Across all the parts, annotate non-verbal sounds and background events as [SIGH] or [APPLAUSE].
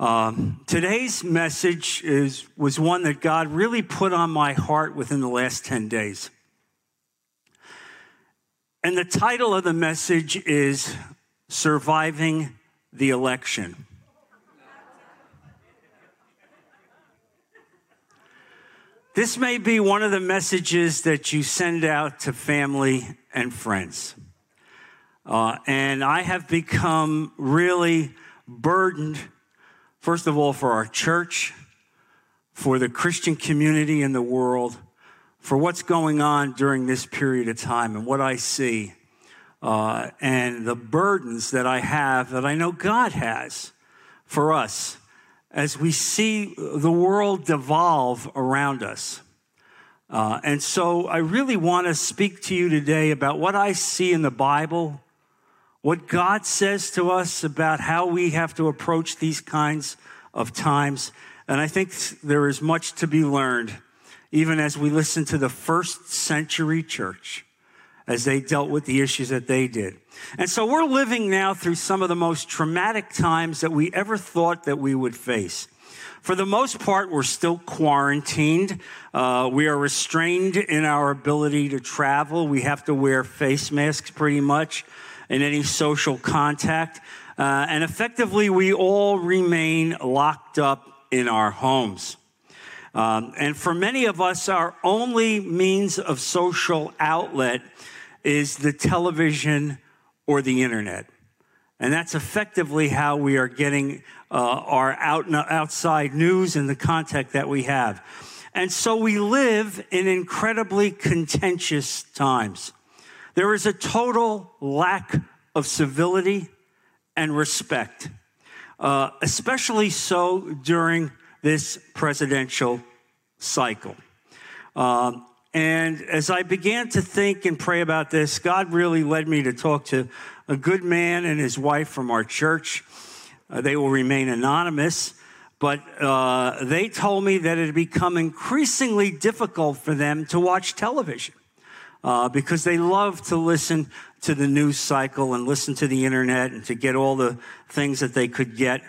Um, today's message is, was one that God really put on my heart within the last 10 days. And the title of the message is Surviving the Election. This may be one of the messages that you send out to family and friends. Uh, and I have become really burdened, first of all, for our church, for the Christian community in the world, for what's going on during this period of time and what I see, uh, and the burdens that I have that I know God has for us as we see the world devolve around us. Uh, and so I really want to speak to you today about what I see in the Bible, what God says to us about how we have to approach these kinds of times. And I think there is much to be learned, even as we listen to the first century church as they dealt with the issues that they did. And so we're living now through some of the most traumatic times that we ever thought that we would face. For the most part, we're still quarantined. Uh, we are restrained in our ability to travel. We have to wear face masks pretty much in any social contact. Uh, and effectively, we all remain locked up in our homes. Um, and for many of us, our only means of social outlet is the television or the internet. And that's effectively how we are getting uh, our out, outside news and the contact that we have. And so we live in incredibly contentious times. There is a total lack of civility and respect, uh, especially so during this presidential cycle. Um, and as I began to think and pray about this, God really led me to talk to a good man and his wife from our church. Uh, they will remain anonymous, but uh, they told me that it had become increasingly difficult for them to watch television uh, because they love to listen to the news cycle and listen to the internet and to get all the things that they could get.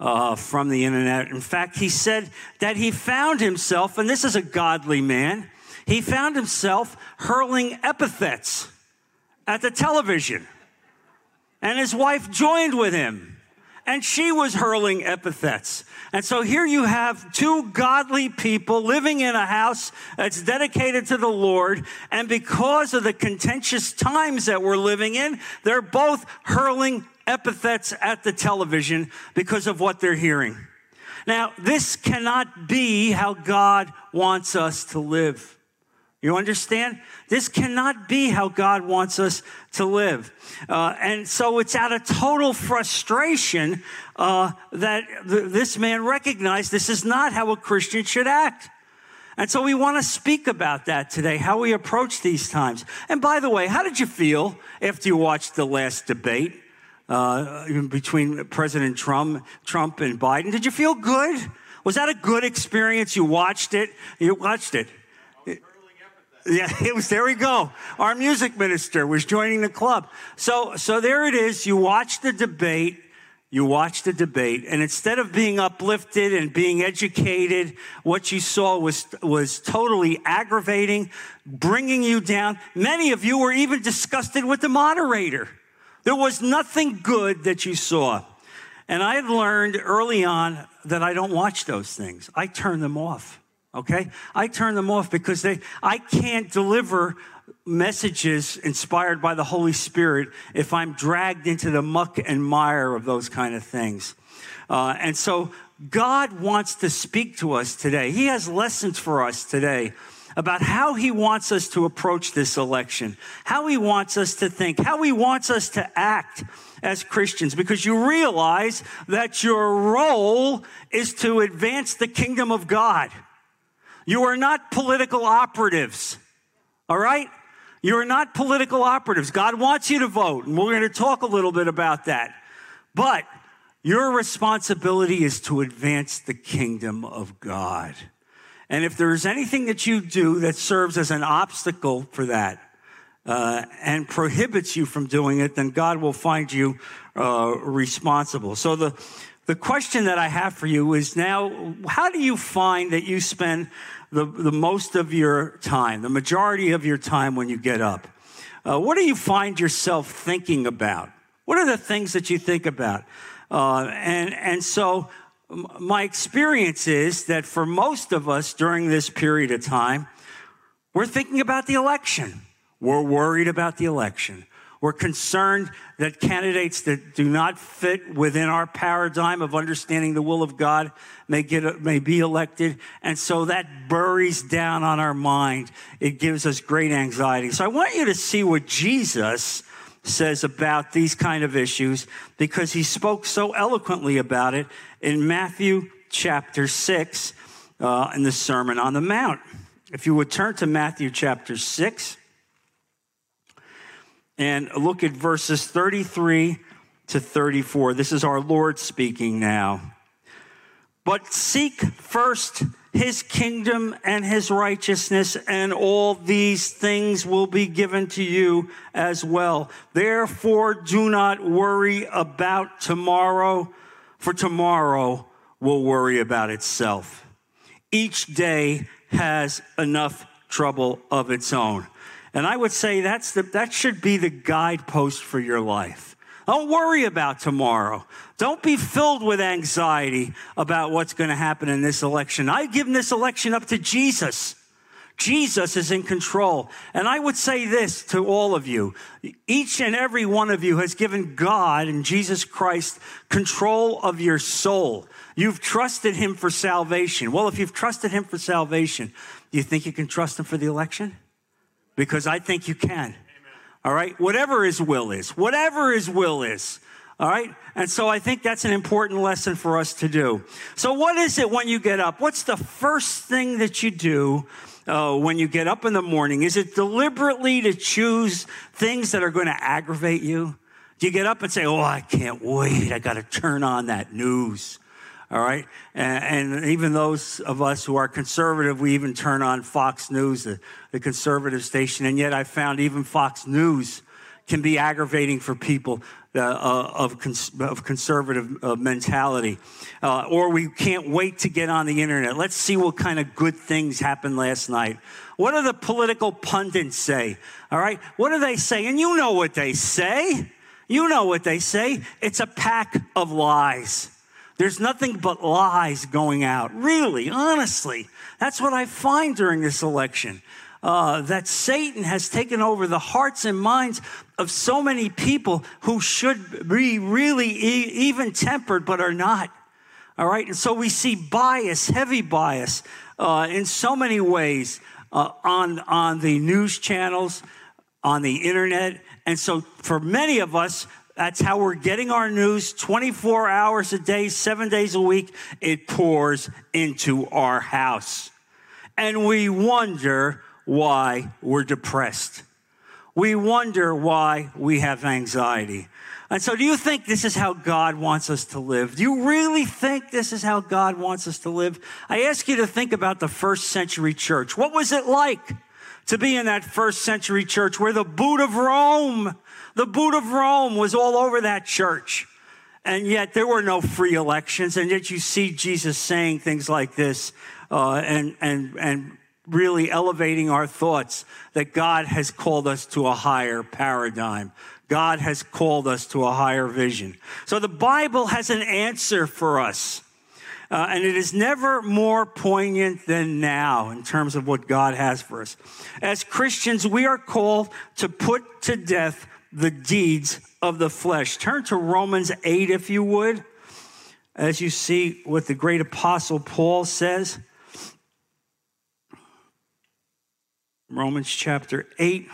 Uh, from the internet. In fact, he said that he found himself, and this is a godly man, he found himself hurling epithets at the television. And his wife joined with him. And she was hurling epithets. And so here you have two godly people living in a house that's dedicated to the Lord. And because of the contentious times that we're living in, they're both hurling epithets at the television because of what they're hearing. Now, this cannot be how God wants us to live. You understand? This cannot be how God wants us to live. Uh, and so it's out of total frustration uh, that th- this man recognized this is not how a Christian should act. And so we want to speak about that today, how we approach these times. And by the way, how did you feel after you watched the last debate uh, between President Trump, Trump and Biden? Did you feel good? Was that a good experience? You watched it? You watched it. Yeah, [LAUGHS] it was, there we go. Our music minister was joining the club. So, so there it is. You watch the debate. You watch the debate, and instead of being uplifted and being educated, what you saw was, was totally aggravating, bringing you down. Many of you were even disgusted with the moderator. There was nothing good that you saw. And I had learned early on that I don't watch those things. I turn them off. Okay? I turn them off because they, I can't deliver messages inspired by the Holy Spirit if I'm dragged into the muck and mire of those kind of things. Uh, and so God wants to speak to us today. He has lessons for us today about how he wants us to approach this election, how he wants us to think, how he wants us to act as Christians, because you realize that your role is to advance the kingdom of God. You are not political operatives. All right? You are not political operatives. God wants you to vote, and we're going to talk a little bit about that. But your responsibility is to advance the kingdom of God. And if there's anything that you do that serves as an obstacle for that uh, and prohibits you from doing it, then God will find you uh, responsible. So the the question that I have for you is now, how do you find that you spend the, the most of your time, the majority of your time when you get up? Uh, what do you find yourself thinking about? What are the things that you think about? Uh, and, and so, my experience is that for most of us during this period of time, we're thinking about the election. We're worried about the election. We're concerned that candidates that do not fit within our paradigm of understanding the will of God may get may be elected, and so that buries down on our mind. It gives us great anxiety. So I want you to see what Jesus says about these kind of issues because he spoke so eloquently about it in Matthew chapter six uh, in the Sermon on the Mount. If you would turn to Matthew chapter six and look at verses 33 to 34. This is our Lord speaking now. But seek first his kingdom and his righteousness, and all these things will be given to you as well. Therefore, do not worry about tomorrow, for tomorrow will worry about itself. Each day has enough trouble of its own. And I would say that's the, that should be the guidepost for your life. Don't worry about tomorrow. Don't be filled with anxiety about what's going to happen in this election. I've given this election up to Jesus. Jesus is in control. And I would say this to all of you. Each and every one of you has given God and Jesus Christ control of your soul. You've trusted him for salvation. Well, if you've trusted him for salvation, do you think you can trust him for the election? Because I think you can. Amen. All right? Whatever his will is, whatever his will is. All right? And so I think that's an important lesson for us to do. So, what is it when you get up? What's the first thing that you do uh, when you get up in the morning? Is it deliberately to choose things that are going to aggravate you? Do you get up and say, Oh, I can't wait. I got to turn on that news? All right? And, and, even those of us who are conservative, we even turn on Fox News, the, the conservative station, and yet I found even Fox News can be aggravating for people uh, of, cons- of conservative uh, mentality. Uh, or we can't wait to get on the internet. Let's see what kind of good things happened last night. What do the political pundits say? All right? What do they say? And you know what they say. You know what they say. It's a pack of lies. There's nothing but lies going out. Really, honestly. That's what I find during this election. Uh, that Satan has taken over the hearts and minds of so many people who should be really e- even tempered, but are not. All right. And so we see bias, heavy bias, uh, in so many ways uh, on, on the news channels, on the internet. And so for many of us, that's how we're getting our news 24 hours a day, seven days a week. It pours into our house. And we wonder why we're depressed. We wonder why we have anxiety. And so, do you think this is how God wants us to live? Do you really think this is how God wants us to live? I ask you to think about the first century church. What was it like to be in that first century church where the boot of Rome the boot of Rome was all over that church. And yet there were no free elections. And yet you see Jesus saying things like this uh, and, and, and really elevating our thoughts that God has called us to a higher paradigm. God has called us to a higher vision. So the Bible has an answer for us. Uh, and it is never more poignant than now in terms of what God has for us. As Christians, we are called to put to death the deeds of the flesh. Turn to Romans 8, if you would, as you see what the great apostle Paul says. Romans chapter 8,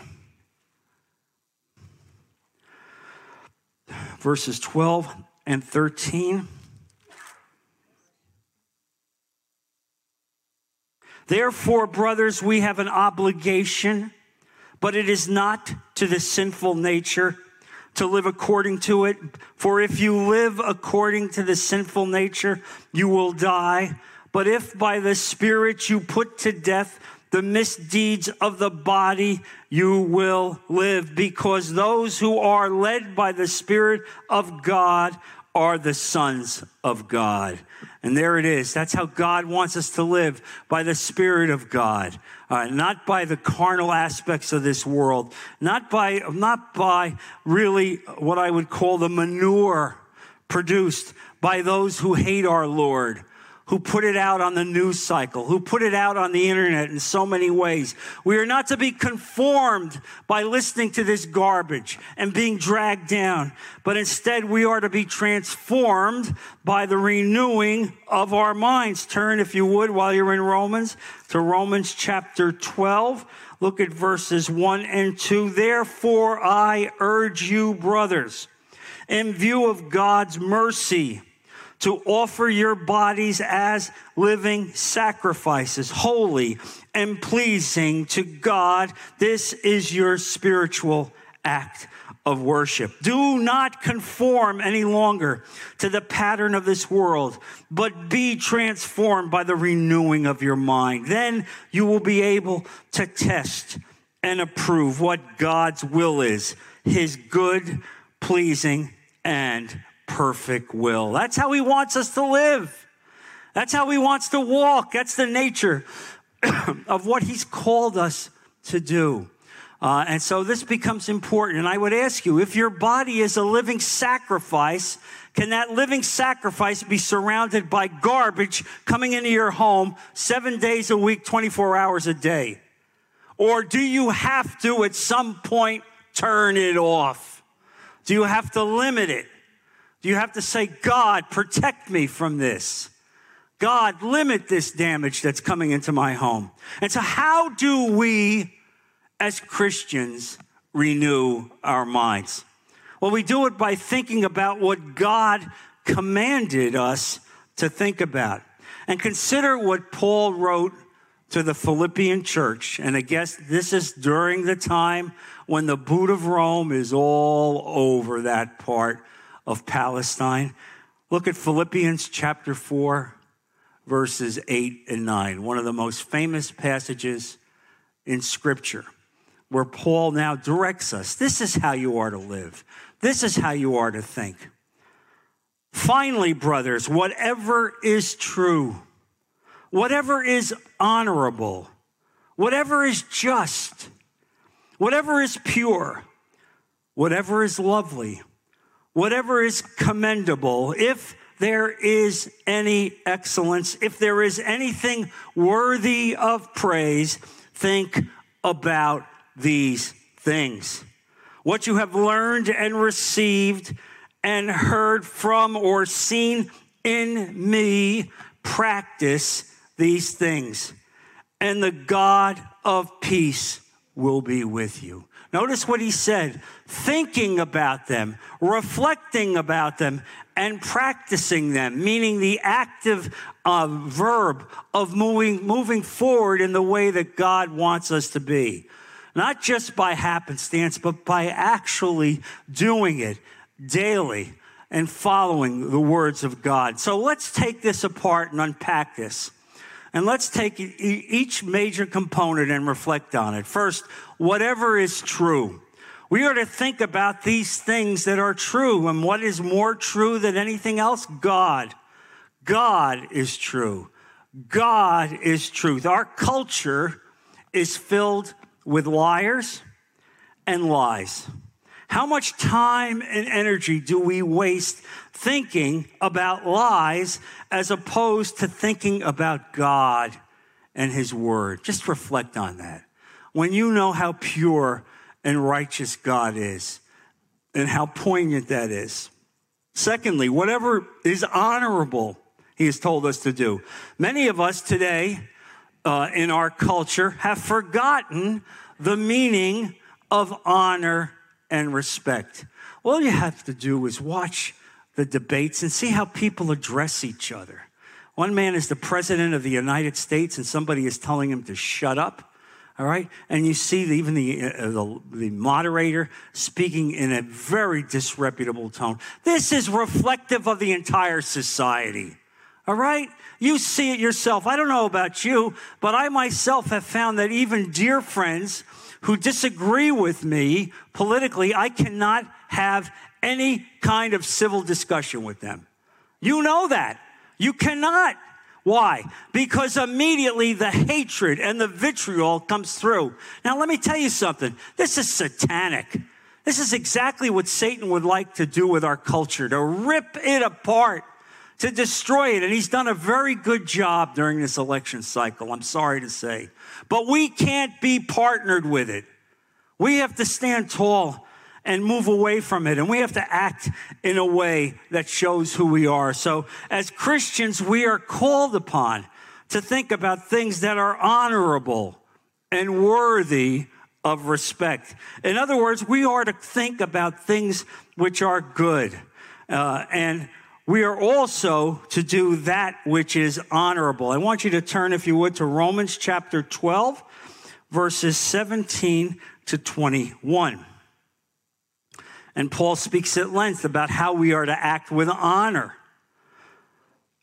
verses 12 and 13. Therefore, brothers, we have an obligation but it is not to the sinful nature to live according to it. For if you live according to the sinful nature, you will die. But if by the Spirit you put to death the misdeeds of the body, you will live. Because those who are led by the Spirit of God are the sons of God. And there it is. That's how God wants us to live by the Spirit of God, uh, not by the carnal aspects of this world, not by, not by really what I would call the manure produced by those who hate our Lord who put it out on the news cycle, who put it out on the internet in so many ways. We are not to be conformed by listening to this garbage and being dragged down, but instead we are to be transformed by the renewing of our minds. Turn, if you would, while you're in Romans, to Romans chapter 12. Look at verses 1 and 2. Therefore, I urge you, brothers, in view of God's mercy, to offer your bodies as living sacrifices, holy and pleasing to God. This is your spiritual act of worship. Do not conform any longer to the pattern of this world, but be transformed by the renewing of your mind. Then you will be able to test and approve what God's will is, his good, pleasing, and perfect will. That's how he wants us to live. That's how he wants to walk. That's the nature [CLEARS THROAT] of what he's called us to do. Uh, and so this becomes important. And I would ask you if your body is a living sacrifice, can that living sacrifice be surrounded by garbage coming into your home seven days a week, 24 hours a day? Or do you have to at some point turn it off? Do you have to limit it? You have to say, God, protect me from this? God, limit this damage that's coming into my home. And so, how do we as Christians renew our minds? Well, we do it by thinking about what God commanded us to think about. And consider what Paul wrote to the Philippian church. And I guess this is during the time when the boot of Rome is all over that part of Palestine. Look at Philippians chapter 4, verses 8 and 9, one of the most famous passages in Scripture, where Paul now directs us this is how you are to live, this is how you are to think. Finally, brothers, whatever is true, whatever is honorable, whatever is just, whatever is pure, whatever is lovely, whatever is commendable, if there is any excellence, if there is anything worthy of praise, think about these things. What you have learned and received and heard from or seen in me, practice these things, and the God of peace will be with you. Notice what he said thinking about them, reflecting about them, and practicing them, meaning the active uh, verb of moving, moving forward in the way that God wants us to be. Not just by happenstance, but by actually doing it daily and following the words of God. So let's take this apart and unpack this. And let's take each major component and reflect on it. First, whatever is true. We are to think about these things that are true. And what is more true than anything else? God. God is true. God is truth. Our culture is filled with liars and lies. How much time and energy do we waste thinking about lies as opposed to thinking about God and His Word? Just reflect on that. When you know how pure and righteous God is and how poignant that is. Secondly, whatever is honorable, He has told us to do. Many of us today uh, in our culture have forgotten the meaning of honor and respect. All you have to do is watch the debates and see how people address each other. One man is the president of the United States, and somebody is telling him to shut up. All right, and you see even the, uh, the, the moderator speaking in a very disreputable tone. This is reflective of the entire society. All right, you see it yourself. I don't know about you, but I myself have found that even dear friends who disagree with me politically, I cannot have any kind of civil discussion with them. You know that. You cannot. Why? Because immediately the hatred and the vitriol comes through. Now, let me tell you something. This is satanic. This is exactly what Satan would like to do with our culture to rip it apart, to destroy it. And he's done a very good job during this election cycle, I'm sorry to say. But we can't be partnered with it. We have to stand tall and move away from it. And we have to act in a way that shows who we are. So, as Christians, we are called upon to think about things that are honorable and worthy of respect. In other words, we are to think about things which are good. Uh, and we are also to do that which is honorable. I want you to turn, if you would, to Romans chapter 12, verses 17 to 21. And Paul speaks at length about how we are to act with honor.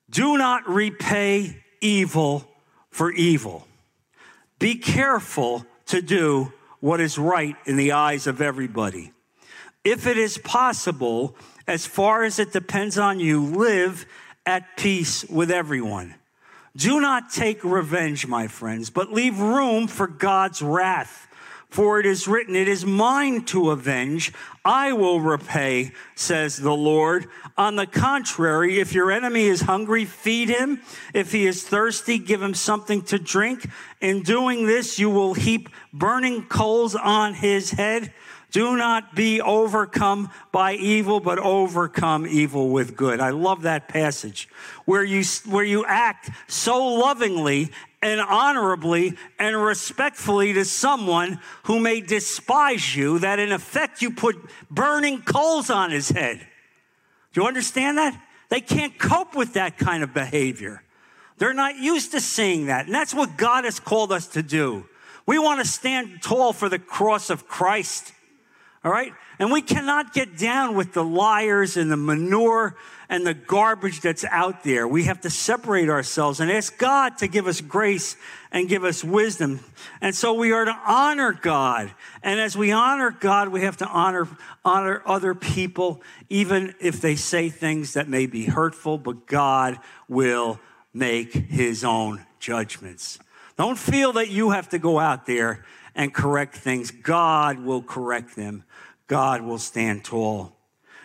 Do not repay evil for evil. Be careful to do what is right in the eyes of everybody. If it is possible, as far as it depends on you, live at peace with everyone. Do not take revenge, my friends, but leave room for God's wrath. For it is written, It is mine to avenge. I will repay, says the Lord. On the contrary, if your enemy is hungry, feed him. If he is thirsty, give him something to drink. In doing this, you will heap burning coals on his head. Do not be overcome by evil, but overcome evil with good. I love that passage where you, where you act so lovingly and honorably and respectfully to someone who may despise you, that in effect you put burning coals on his head. Do you understand that? They can't cope with that kind of behavior. They're not used to seeing that. And that's what God has called us to do. We want to stand tall for the cross of Christ. All right? And we cannot get down with the liars and the manure and the garbage that's out there. We have to separate ourselves and ask God to give us grace and give us wisdom. And so we are to honor God. And as we honor God, we have to honor, honor other people, even if they say things that may be hurtful, but God will make his own judgments. Don't feel that you have to go out there and correct things. God will correct them. God will stand tall.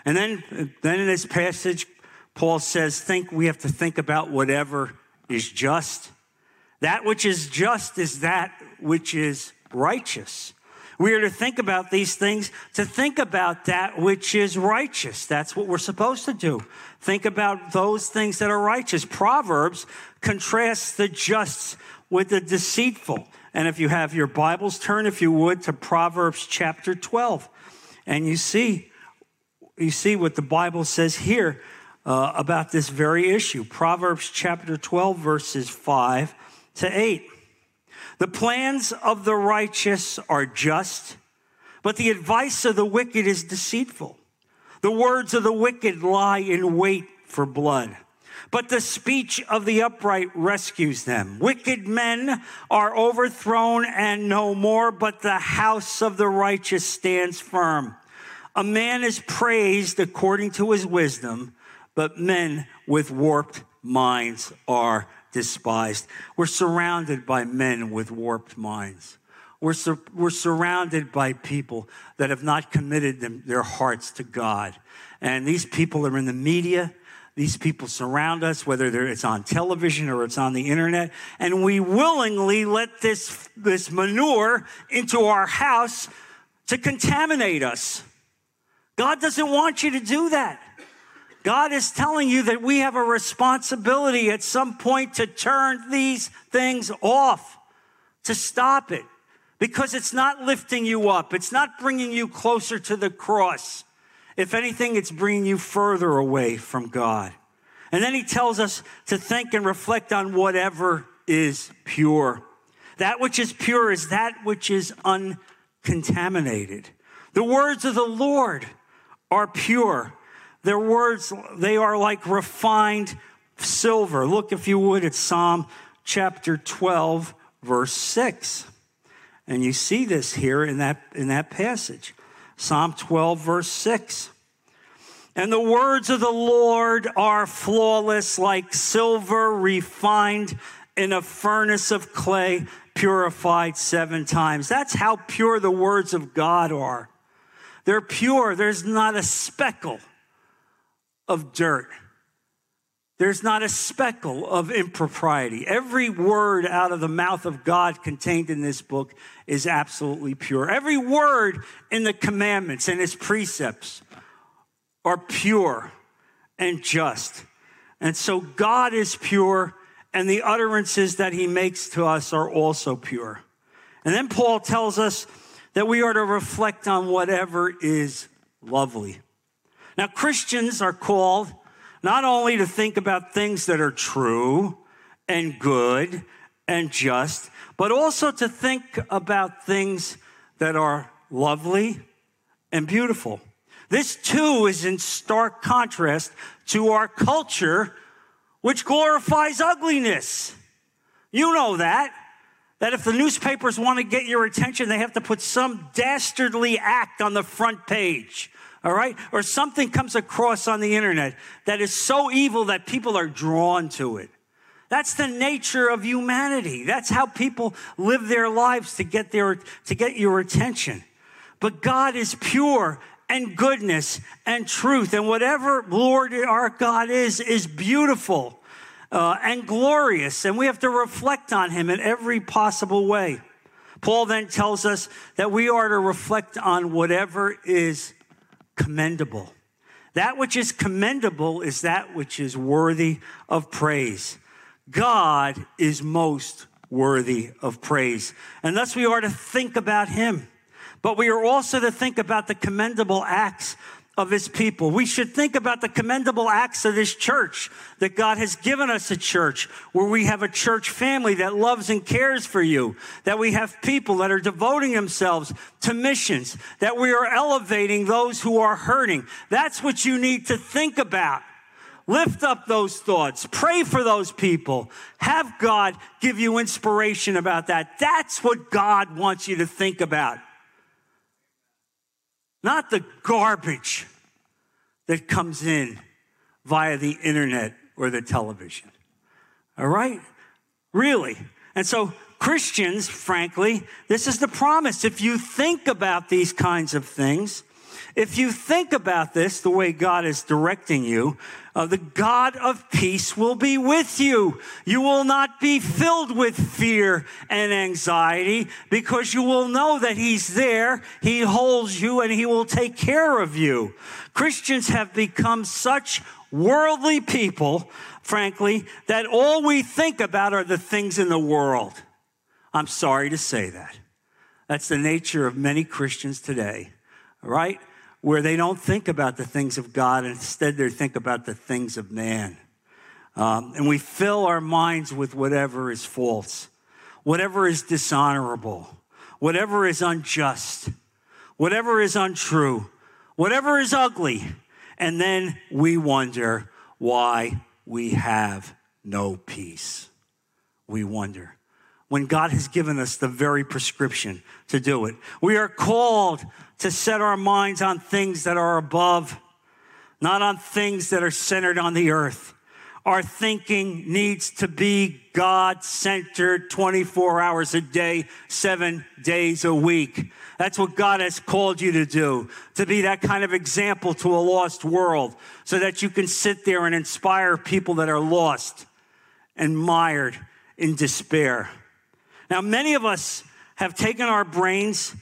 And then, then in this passage, Paul says, think we have to think about whatever is just. That which is just is that which is righteous. We are to think about these things, to think about that which is righteous. That's what we're supposed to do. Think about those things that are righteous. Proverbs contrasts the just with the deceitful. And if you have your Bibles, turn, if you would, to Proverbs chapter 12. And you see, you see what the Bible says here uh, about this very issue. Proverbs chapter 12, verses 5 to 8. The plans of the righteous are just, but the advice of the wicked is deceitful. The words of the wicked lie in wait for blood, but the speech of the upright rescues them. Wicked men are overthrown and no more, but the house of the righteous stands firm. A man is praised according to his wisdom, but men with warped minds are despised. We're surrounded by men with warped minds. We're, sur- we're surrounded by people that have not committed them, their hearts to God. And these people are in the media. These people surround us, whether it's on television or it's on the internet. And we willingly let this, this manure into our house to contaminate us. God doesn't want you to do that. God is telling you that we have a responsibility at some point to turn these things off, to stop it, because it's not lifting you up. It's not bringing you closer to the cross. If anything, it's bringing you further away from God. And then he tells us to think and reflect on whatever is pure. That which is pure is that which is uncontaminated. The words of the Lord are pure. Their words, they are like refined silver. Look, if you would, at Psalm chapter 12, verse 6. And you see this here in that, in that passage. Psalm 12, verse 6. And the words of the Lord are flawless, like silver refined in a furnace of clay, purified seven times. That's how pure the words of God are. They're pure, there's not a speckle of dirt. There's not a speckle of impropriety. Every word out of the mouth of God contained in this book is absolutely pure. Every word in the commandments and his precepts are pure and just. And so God is pure, and the utterances that he makes to us are also pure. And then Paul tells us that we are to reflect on whatever is lovely. Now, Christians are called not only to think about things that are true and good and just, but also to think about things that are lovely and beautiful. This too is in stark contrast to our culture, which glorifies ugliness. You know that. That if the newspapers want to get your attention, they have to put some dastardly act on the front page all right? Or something comes across on the internet that is so evil that people are drawn to it. That's the nature of humanity. That's how people live their lives to get their, to get your attention. But God is pure and goodness and truth. And whatever Lord our God is, is beautiful uh, and glorious. And we have to reflect on him in every possible way. Paul then tells us that we are to reflect on whatever is commendable. That which is commendable is that which is worthy of praise. God is most worthy of praise. And thus we are to think about him. But we are also to think about the commendable acts of his people. We should think about the commendable acts of this church that God has given us a church where we have a church family that loves and cares for you, that we have people that are devoting themselves to missions, that we are elevating those who are hurting. That's what you need to think about. Lift up those thoughts. Pray for those people. Have God give you inspiration about that. That's what God wants you to think about not the garbage that comes in via the internet or the television. All right? Really. And so, Christians, frankly, this is the promise. If you think about these kinds of things, if you think about this the way God is directing you, uh, the God of peace will be with you. You will not be filled with fear and anxiety because you will know that He's there, He holds you, and He will take care of you. Christians have become such worldly people, frankly, that all we think about are the things in the world. I'm sorry to say that. That's the nature of many Christians today, right? Where they don't think about the things of God, instead they think about the things of man. Um, and we fill our minds with whatever is false, whatever is dishonorable, whatever is unjust, whatever is untrue, whatever is ugly. And then we wonder why we have no peace. We wonder when God has given us the very prescription to do it. We are called to set our minds on things that are above, not on things that are centered on the earth. Our thinking needs to be God centered 24 hours a day, seven days a week. That's what God has called you to do, to be that kind of example to a lost world, so that you can sit there and inspire people that are lost and mired in despair. Now, many of us have taken our brains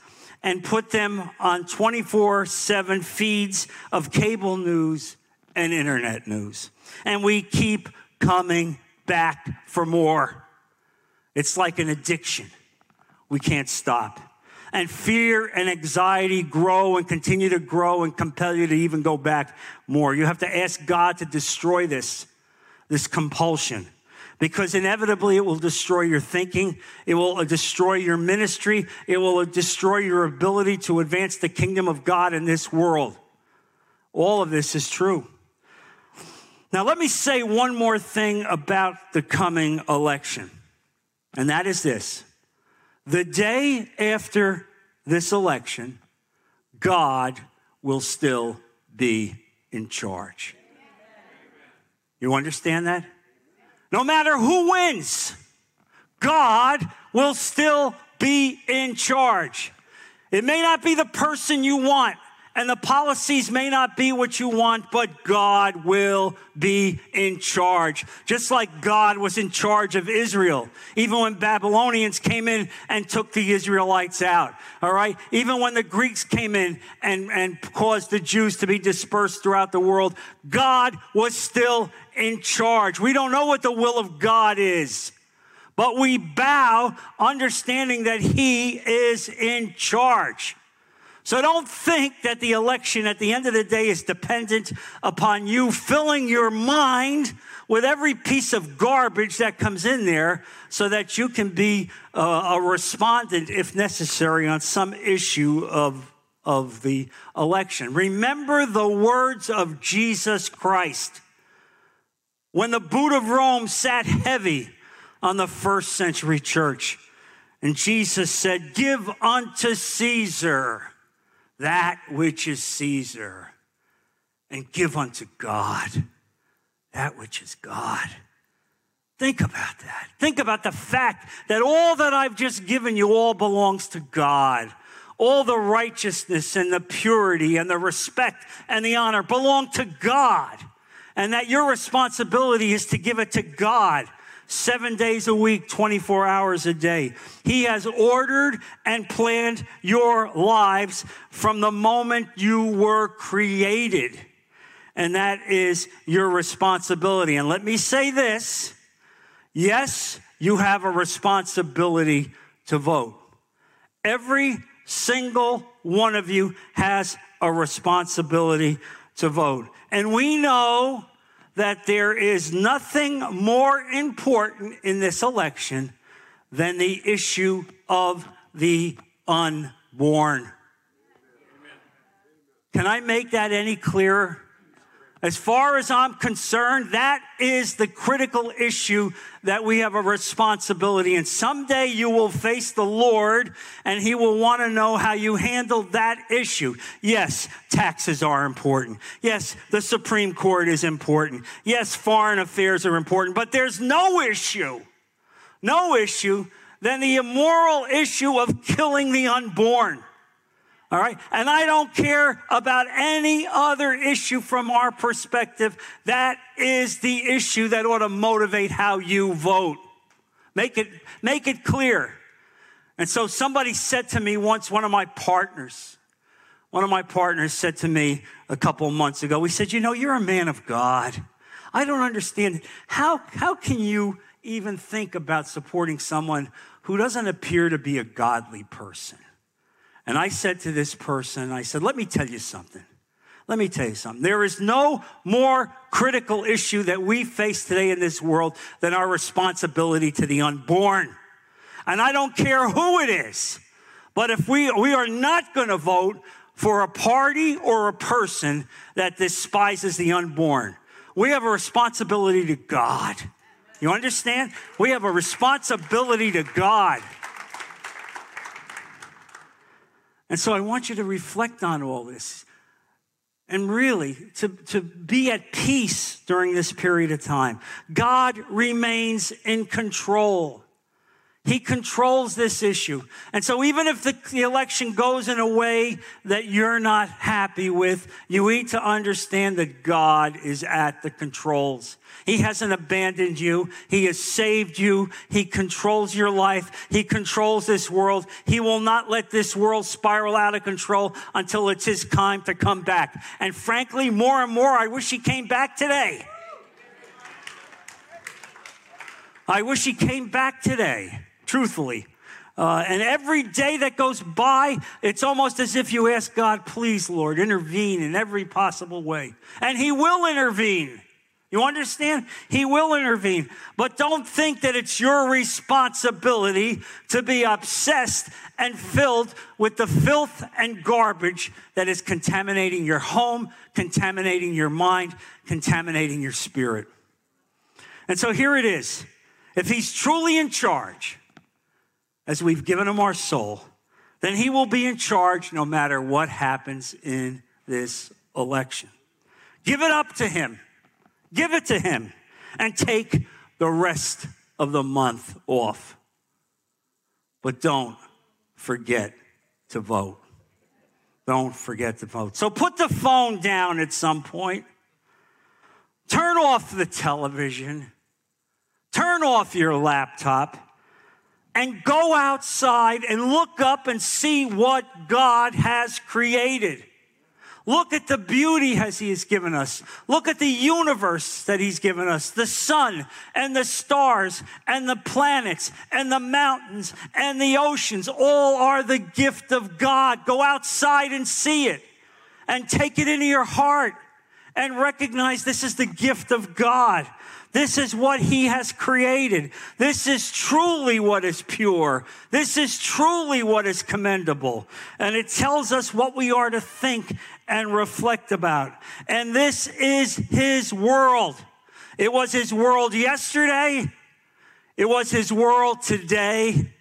and put them on 24 7 feeds of cable news and internet news. And we keep coming back for more. It's like an addiction. We can't stop. And fear and anxiety grow and continue to grow and compel you to even go back more. You have to ask God to destroy this, this compulsion because inevitably it will destroy your thinking. It will destroy your ministry. It will destroy your ability to advance the kingdom of God in this world. All of this is true. Now, let me say one more thing about the coming election, and that is this. The day after this election, God will still be in charge. You understand that? No matter who wins, God will still be in charge. It may not be the person you want, and the policies may not be what you want, but God will be in charge. Just like God was in charge of Israel, even when Babylonians came in and took the Israelites out. All right. Even when the Greeks came in and, and caused the Jews to be dispersed throughout the world, God was still in charge. We don't know what the will of God is. But we bow understanding that he is in charge. So don't think that the election at the end of the day is dependent upon you filling your mind with every piece of garbage that comes in there so that you can be uh, a respondent if necessary on some issue of, of the election. Remember the words of Jesus Christ. When the boot of Rome sat heavy on the first century church, and Jesus said, Give unto Caesar that which is Caesar and give unto God that which is God. Think about that. Think about the fact that all that I've just given you all belongs to God. All the righteousness and the purity and the respect and the honor belong to God. And that your responsibility is to give it to God seven days a week, 24 hours a day. He has ordered and planned your lives from the moment you were created. And that is your responsibility. And let me say this yes, you have a responsibility to vote. Every single one of you has a responsibility to vote. And we know that there is nothing more important in this election than the issue of the unborn. Can I make that any clearer? As far as I'm concerned, that is the critical issue that we have a responsibility. And someday you will face the Lord and he will want to know how you handled that issue. Yes, taxes are important. Yes, the Supreme Court is important. Yes, foreign affairs are important, but there's no issue, no issue than the immoral issue of killing the unborn. All right. And I don't care about any other issue from our perspective. That is the issue that ought to motivate how you vote. Make it, make it clear. And so somebody said to me once, one of my partners, one of my partners said to me a couple months ago, he said, You know, you're a man of God. I don't understand. How, how can you even think about supporting someone who doesn't appear to be a godly person? And I said to this person, I said, let me tell you something. Let me tell you something. There is no more critical issue that we face today in this world than our responsibility to the unborn. And I don't care who it is. But if we, we are not going to vote for a party or a person that despises the unborn, we have a responsibility to God. You understand? We have a responsibility to God. And so I want you to reflect on all this and really to, to be at peace during this period of time. God remains in control. He controls this issue. And so even if the, the, election goes in a way that you're not happy with, you need to understand that God is at the controls. He hasn't abandoned you. He has saved you. He controls your life. He controls this world. He will not let this world spiral out of control until it's his time to come back. And frankly, more and more, I wish he came back today. I wish he came back today truthfully. Uh, and every day that goes by, it's almost as if you ask God, please, Lord, intervene in every possible way. And He will intervene. You understand? He will intervene. But don't think that it's your responsibility to be obsessed and filled with the filth and garbage that is contaminating your home, contaminating your mind, contaminating your spirit. And so here it is. If He's truly in charge, as we've given him our soul, then he will be in charge no matter what happens in this election. Give it up to Him. Give it to Him and take the rest of the month off. But don't forget to vote. Don't forget to vote. So put the phone down at some point. Turn off the television. Turn off your laptop and go outside and look up and see what God has created. Look at the beauty as He has given us. Look at the universe that He's given us the sun and the stars and the planets and the mountains and the oceans. All are the gift of God. Go outside and see it and take it into your heart and recognize this is the gift of God. This is what he has created. This is truly what is pure. This is truly what is commendable. And it tells us what we are to think and reflect about. And this is his world. It was his world yesterday. It was his world today.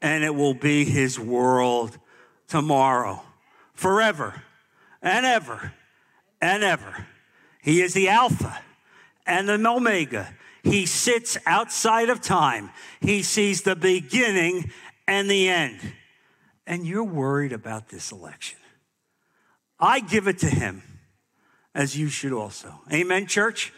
And it will be his world tomorrow, forever and ever and ever. He is the Alpha and the Omega. He sits outside of time. He sees the beginning and the end. And you're worried about this election. I give it to him, as you should also. Amen, church?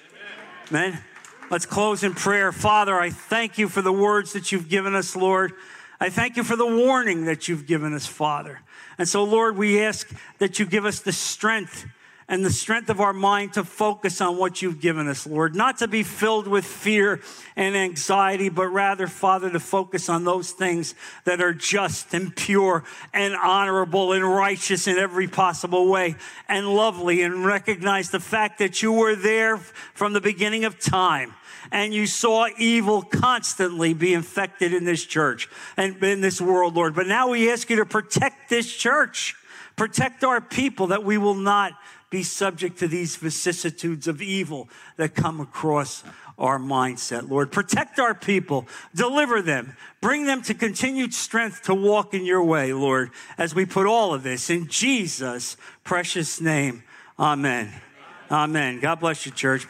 Amen. Amen. Let's close in prayer. Father, I thank you for the words that you've given us, Lord. I thank you for the warning that you've given us, Father. And so, Lord, we ask that you give us the strength and the strength of our mind to focus on what you've given us, Lord. Not to be filled with fear and anxiety, but rather, Father, to focus on those things that are just and pure and honorable and righteous in every possible way and lovely and recognize the fact that you were there from the beginning of time and you saw evil constantly be infected in this church and in this world, Lord. But now we ask you to protect this church, protect our people that we will not be subject to these vicissitudes of evil that come across our mindset. Lord, protect our people, deliver them, bring them to continued strength to walk in your way, Lord, as we put all of this in Jesus' precious name. Amen. Amen. God bless you, church.